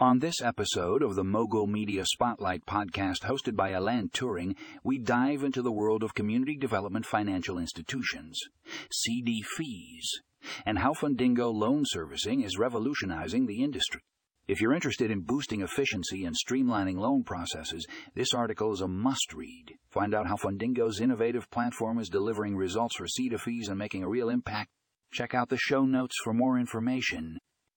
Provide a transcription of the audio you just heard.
On this episode of the Mogul Media Spotlight podcast hosted by Alan Turing, we dive into the world of community development financial institutions, CDFIs, and how Fundingo loan servicing is revolutionizing the industry. If you're interested in boosting efficiency and streamlining loan processes, this article is a must read. Find out how Fundingo's innovative platform is delivering results for CDFIs and making a real impact. Check out the show notes for more information.